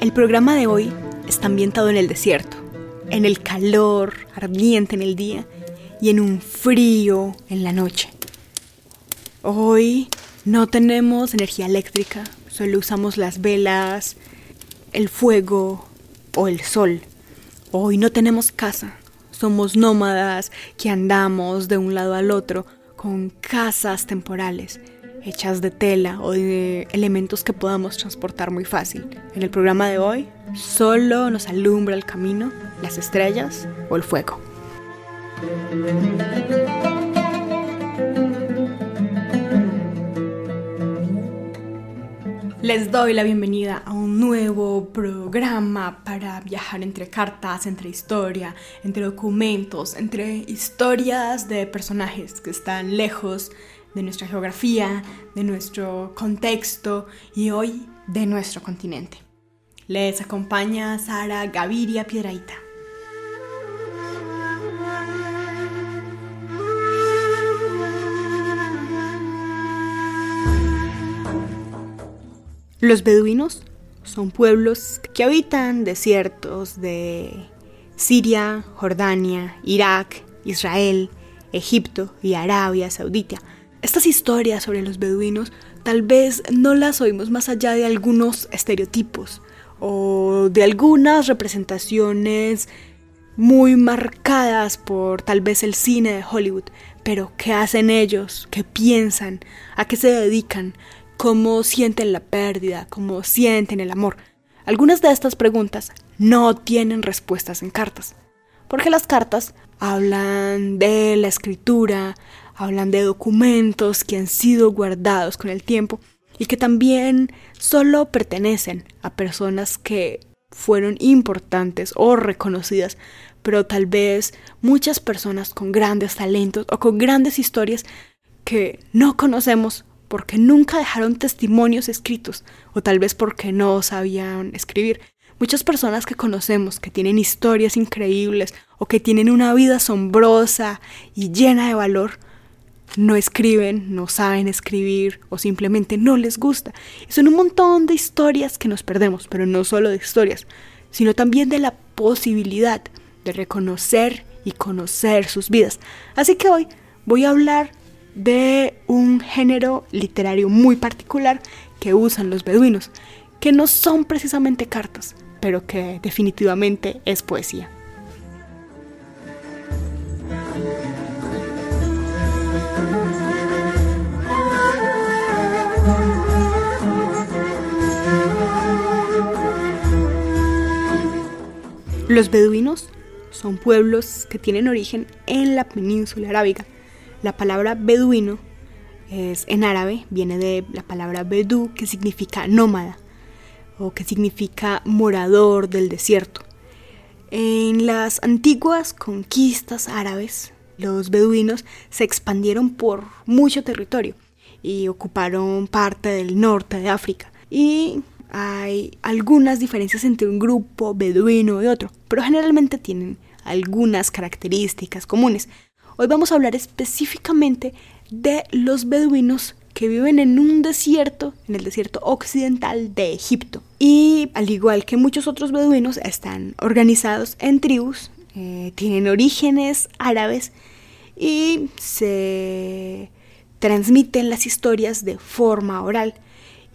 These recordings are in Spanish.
El programa de hoy está ambientado en el desierto, en el calor ardiente en el día y en un frío en la noche. Hoy no tenemos energía eléctrica, solo usamos las velas, el fuego o el sol. Hoy no tenemos casa, somos nómadas que andamos de un lado al otro con casas temporales hechas de tela o de elementos que podamos transportar muy fácil. En el programa de hoy solo nos alumbra el camino, las estrellas o el fuego. Les doy la bienvenida a un nuevo programa para viajar entre cartas, entre historia, entre documentos, entre historias de personajes que están lejos de nuestra geografía, de nuestro contexto y hoy de nuestro continente. Les acompaña Sara Gaviria Piedraita. Los beduinos son pueblos que habitan desiertos de Siria, Jordania, Irak, Israel, Egipto y Arabia Saudita. Estas historias sobre los beduinos tal vez no las oímos más allá de algunos estereotipos o de algunas representaciones muy marcadas por tal vez el cine de Hollywood, pero ¿qué hacen ellos? ¿Qué piensan? ¿A qué se dedican? Cómo sienten la pérdida, cómo sienten el amor. Algunas de estas preguntas no tienen respuestas en cartas, porque las cartas hablan de la escritura, hablan de documentos que han sido guardados con el tiempo y que también solo pertenecen a personas que fueron importantes o reconocidas, pero tal vez muchas personas con grandes talentos o con grandes historias que no conocemos porque nunca dejaron testimonios escritos o tal vez porque no sabían escribir. Muchas personas que conocemos que tienen historias increíbles o que tienen una vida asombrosa y llena de valor, no escriben, no saben escribir o simplemente no les gusta. Y son un montón de historias que nos perdemos, pero no solo de historias, sino también de la posibilidad de reconocer y conocer sus vidas. Así que hoy voy a hablar de un género literario muy particular que usan los beduinos, que no son precisamente cartas, pero que definitivamente es poesía. Los beduinos son pueblos que tienen origen en la península arábiga, la palabra beduino es en árabe, viene de la palabra bedú, que significa nómada o que significa morador del desierto. En las antiguas conquistas árabes, los beduinos se expandieron por mucho territorio y ocuparon parte del norte de África. Y hay algunas diferencias entre un grupo beduino y otro, pero generalmente tienen algunas características comunes. Hoy vamos a hablar específicamente de los beduinos que viven en un desierto, en el desierto occidental de Egipto. Y al igual que muchos otros beduinos, están organizados en tribus, eh, tienen orígenes árabes y se transmiten las historias de forma oral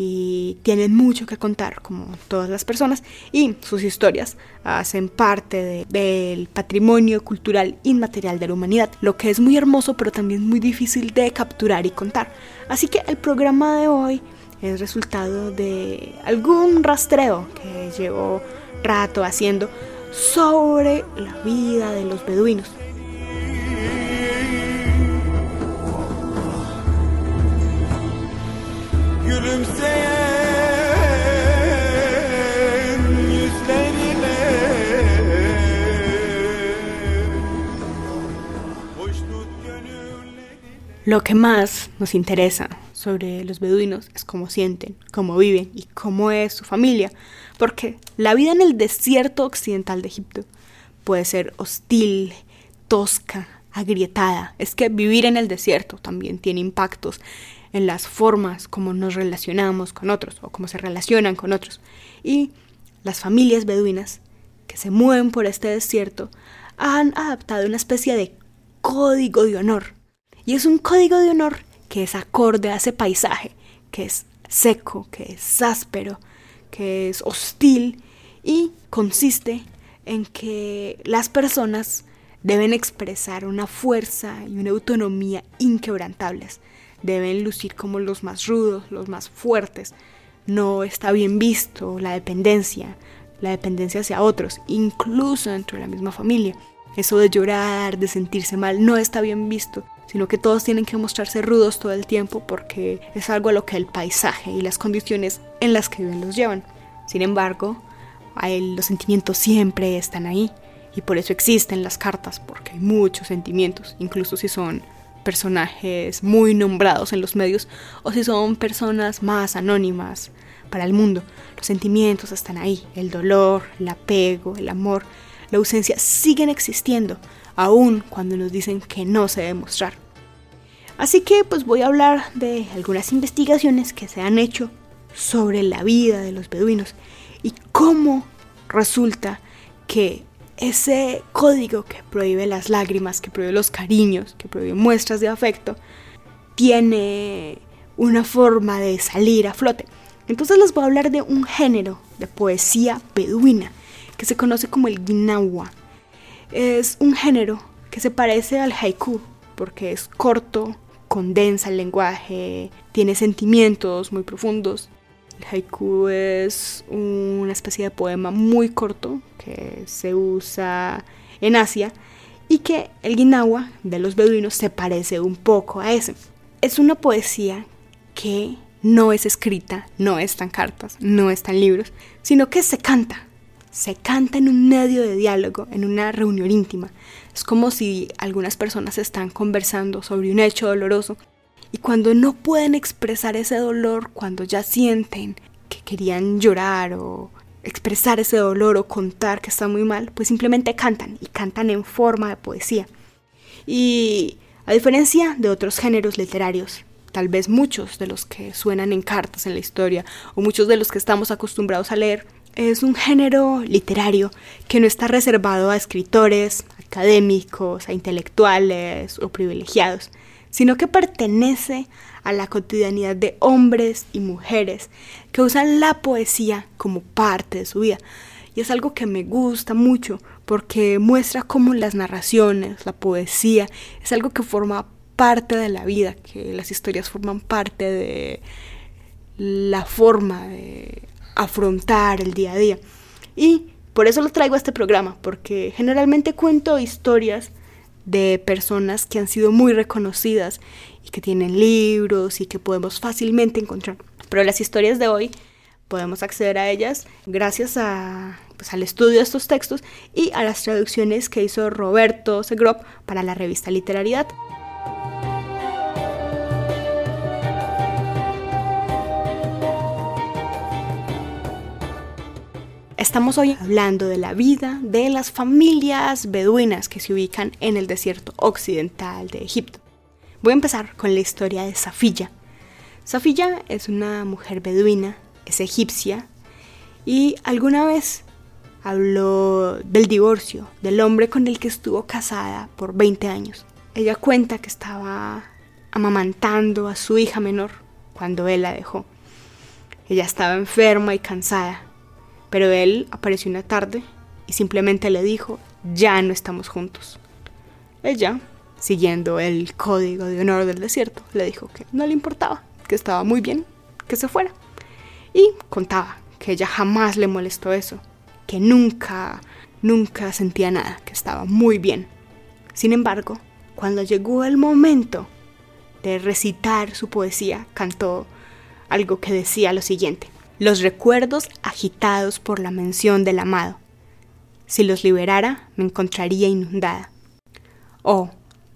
y tienen mucho que contar, como todas las personas, y sus historias hacen parte del patrimonio cultural inmaterial de la humanidad, lo que es muy hermoso, pero también muy difícil de capturar y contar. Así que el programa de hoy es resultado de algún rastreo que llevo rato haciendo sobre la vida de los beduinos. Lo que más nos interesa sobre los beduinos es cómo sienten, cómo viven y cómo es su familia, porque la vida en el desierto occidental de Egipto puede ser hostil, tosca, agrietada. Es que vivir en el desierto también tiene impactos en las formas como nos relacionamos con otros o cómo se relacionan con otros. Y las familias beduinas que se mueven por este desierto han adaptado una especie de código de honor. Y es un código de honor que es acorde a ese paisaje, que es seco, que es áspero, que es hostil y consiste en que las personas deben expresar una fuerza y una autonomía inquebrantables. Deben lucir como los más rudos, los más fuertes. No está bien visto la dependencia, la dependencia hacia otros, incluso dentro de la misma familia. Eso de llorar, de sentirse mal, no está bien visto, sino que todos tienen que mostrarse rudos todo el tiempo porque es algo a lo que el paisaje y las condiciones en las que viven los llevan. Sin embargo, los sentimientos siempre están ahí y por eso existen las cartas, porque hay muchos sentimientos, incluso si son personajes muy nombrados en los medios o si son personas más anónimas para el mundo. Los sentimientos están ahí, el dolor, el apego, el amor, la ausencia siguen existiendo, aun cuando nos dicen que no se debe mostrar. Así que pues voy a hablar de algunas investigaciones que se han hecho sobre la vida de los beduinos y cómo resulta que ese código que prohíbe las lágrimas, que prohíbe los cariños, que prohíbe muestras de afecto, tiene una forma de salir a flote. Entonces les voy a hablar de un género de poesía beduina que se conoce como el guinawa. Es un género que se parece al haiku porque es corto, condensa el lenguaje, tiene sentimientos muy profundos el haiku es una especie de poema muy corto se usa en Asia y que el guinawa de los beduinos se parece un poco a ese. Es una poesía que no es escrita, no está en cartas, no está en libros, sino que se canta. Se canta en un medio de diálogo, en una reunión íntima. Es como si algunas personas están conversando sobre un hecho doloroso y cuando no pueden expresar ese dolor, cuando ya sienten que querían llorar o expresar ese dolor o contar que está muy mal, pues simplemente cantan y cantan en forma de poesía. Y a diferencia de otros géneros literarios, tal vez muchos de los que suenan en cartas en la historia o muchos de los que estamos acostumbrados a leer, es un género literario que no está reservado a escritores, académicos, a intelectuales o privilegiados, sino que pertenece a la cotidianidad de hombres y mujeres que usan la poesía como parte de su vida. Y es algo que me gusta mucho porque muestra cómo las narraciones, la poesía, es algo que forma parte de la vida, que las historias forman parte de la forma de afrontar el día a día. Y por eso lo traigo a este programa, porque generalmente cuento historias de personas que han sido muy reconocidas que tienen libros y que podemos fácilmente encontrar. Pero las historias de hoy podemos acceder a ellas gracias a, pues, al estudio de estos textos y a las traducciones que hizo Roberto Segrop para la revista Literariedad. Estamos hoy hablando de la vida de las familias beduinas que se ubican en el desierto occidental de Egipto. Voy a empezar con la historia de Safilla. Safilla es una mujer beduina, es egipcia y alguna vez habló del divorcio del hombre con el que estuvo casada por 20 años. Ella cuenta que estaba amamantando a su hija menor cuando él la dejó. Ella estaba enferma y cansada pero él apareció una tarde y simplemente le dijo, ya no estamos juntos. Ella, siguiendo el código de honor del desierto, le dijo que no le importaba, que estaba muy bien, que se fuera. Y contaba que ella jamás le molestó eso, que nunca, nunca sentía nada, que estaba muy bien. Sin embargo, cuando llegó el momento de recitar su poesía, cantó algo que decía lo siguiente los recuerdos agitados por la mención del amado. Si los liberara, me encontraría inundada. Oh,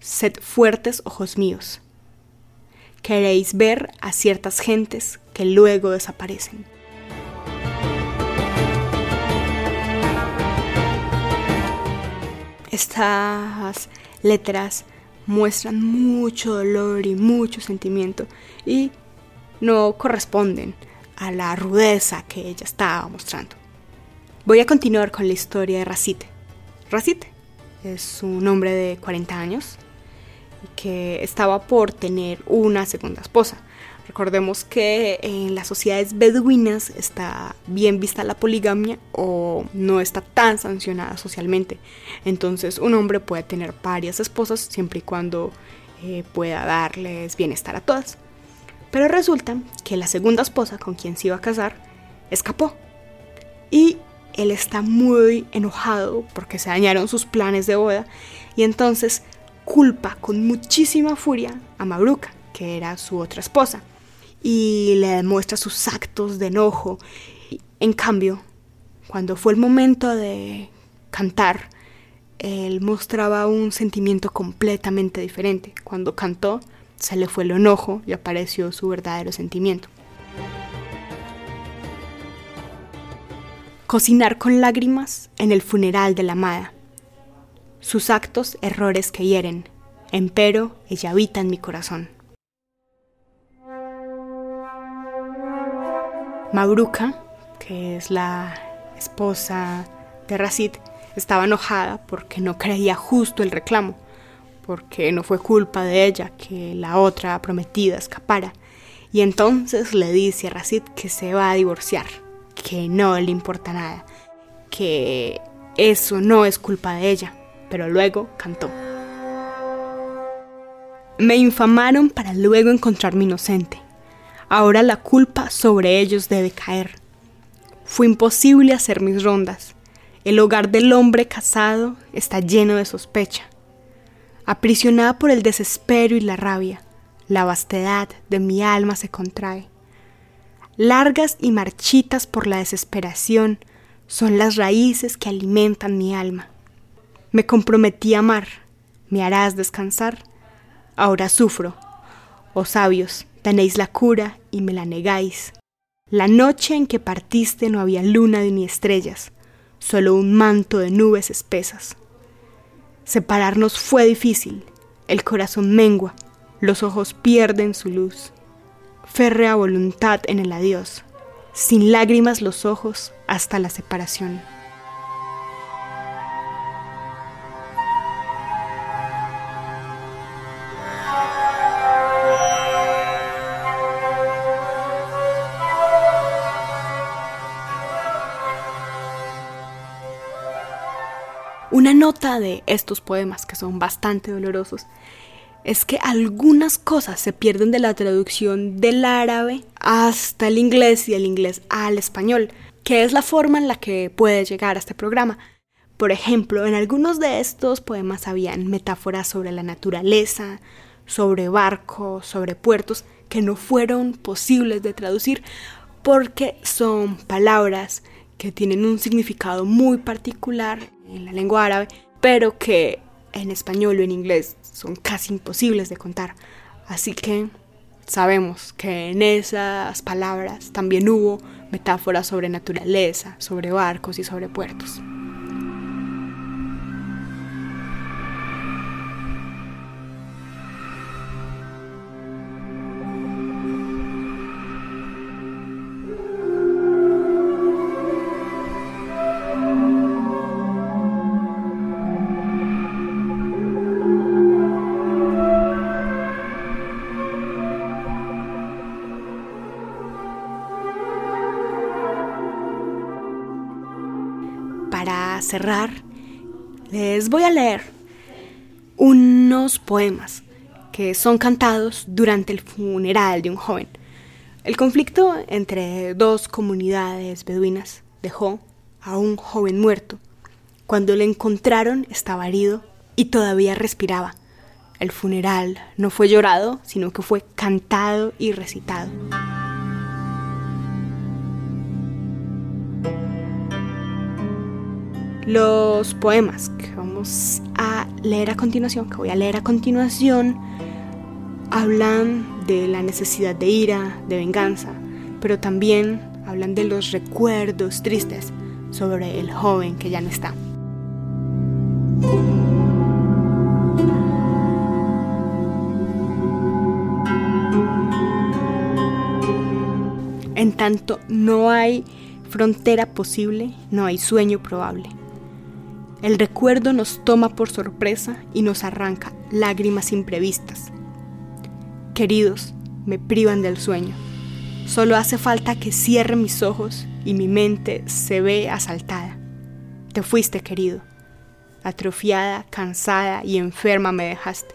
sed fuertes ojos míos. Queréis ver a ciertas gentes que luego desaparecen. Estas letras muestran mucho dolor y mucho sentimiento y no corresponden a la rudeza que ella estaba mostrando. Voy a continuar con la historia de Racite. Racite es un hombre de 40 años que estaba por tener una segunda esposa. Recordemos que en las sociedades beduinas está bien vista la poligamia o no está tan sancionada socialmente. Entonces un hombre puede tener varias esposas siempre y cuando eh, pueda darles bienestar a todas. Pero resulta que la segunda esposa con quien se iba a casar escapó. Y él está muy enojado porque se dañaron sus planes de boda y entonces culpa con muchísima furia a Mabruca, que era su otra esposa y le demuestra sus actos de enojo. En cambio, cuando fue el momento de cantar, él mostraba un sentimiento completamente diferente. Cuando cantó, se le fue el enojo y apareció su verdadero sentimiento. Cocinar con lágrimas en el funeral de la amada. Sus actos, errores que hieren, empero ella habita en mi corazón. Mabruca, que es la esposa de Racid, estaba enojada porque no creía justo el reclamo, porque no fue culpa de ella que la otra prometida escapara. Y entonces le dice a Racid que se va a divorciar, que no le importa nada, que eso no es culpa de ella, pero luego cantó. Me infamaron para luego encontrarme inocente Ahora la culpa sobre ellos debe caer. Fue imposible hacer mis rondas. El hogar del hombre casado está lleno de sospecha. Aprisionada por el desespero y la rabia, la vastedad de mi alma se contrae. Largas y marchitas por la desesperación son las raíces que alimentan mi alma. Me comprometí a amar, me harás descansar. Ahora sufro. Oh sabios, Tenéis la cura y me la negáis. La noche en que partiste no había luna ni estrellas, solo un manto de nubes espesas. Separarnos fue difícil, el corazón mengua, los ojos pierden su luz. Férrea voluntad en el adiós, sin lágrimas los ojos hasta la separación. Una nota de estos poemas, que son bastante dolorosos, es que algunas cosas se pierden de la traducción del árabe hasta el inglés y del inglés al español, que es la forma en la que puede llegar a este programa. Por ejemplo, en algunos de estos poemas habían metáforas sobre la naturaleza, sobre barcos, sobre puertos, que no fueron posibles de traducir porque son palabras que tienen un significado muy particular en la lengua árabe, pero que en español o en inglés son casi imposibles de contar. Así que sabemos que en esas palabras también hubo metáforas sobre naturaleza, sobre barcos y sobre puertos. Cerrar, les voy a leer unos poemas que son cantados durante el funeral de un joven. El conflicto entre dos comunidades beduinas dejó a un joven muerto. Cuando le encontraron estaba herido y todavía respiraba. El funeral no fue llorado, sino que fue cantado y recitado. los poemas que vamos a leer a continuación, que voy a leer a continuación, hablan de la necesidad de ira, de venganza, pero también hablan de los recuerdos tristes sobre el joven que ya no está. En tanto, no hay frontera posible, no hay sueño probable. El recuerdo nos toma por sorpresa y nos arranca lágrimas imprevistas. Queridos, me privan del sueño. Solo hace falta que cierre mis ojos y mi mente se ve asaltada. Te fuiste, querido. Atrofiada, cansada y enferma me dejaste.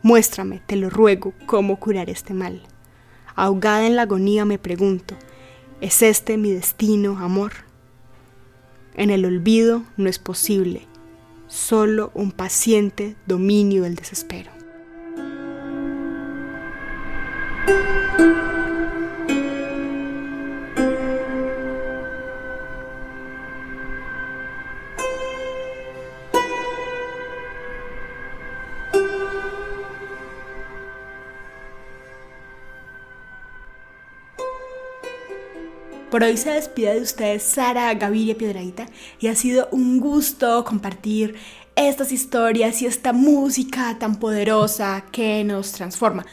Muéstrame, te lo ruego, cómo curar este mal. Ahogada en la agonía me pregunto, ¿es este mi destino, amor? En el olvido no es posible, solo un paciente dominio del desespero. Por hoy se despide de ustedes Sara Gaviria Piedradita y ha sido un gusto compartir estas historias y esta música tan poderosa que nos transforma.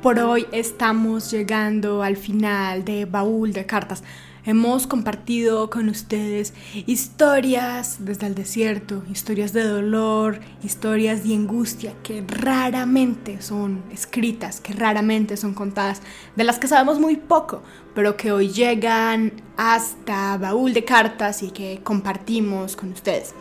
Por hoy estamos llegando al final de Baúl de Cartas. Hemos compartido con ustedes historias desde el desierto, historias de dolor, historias de angustia que raramente son escritas, que raramente son contadas, de las que sabemos muy poco, pero que hoy llegan hasta baúl de cartas y que compartimos con ustedes.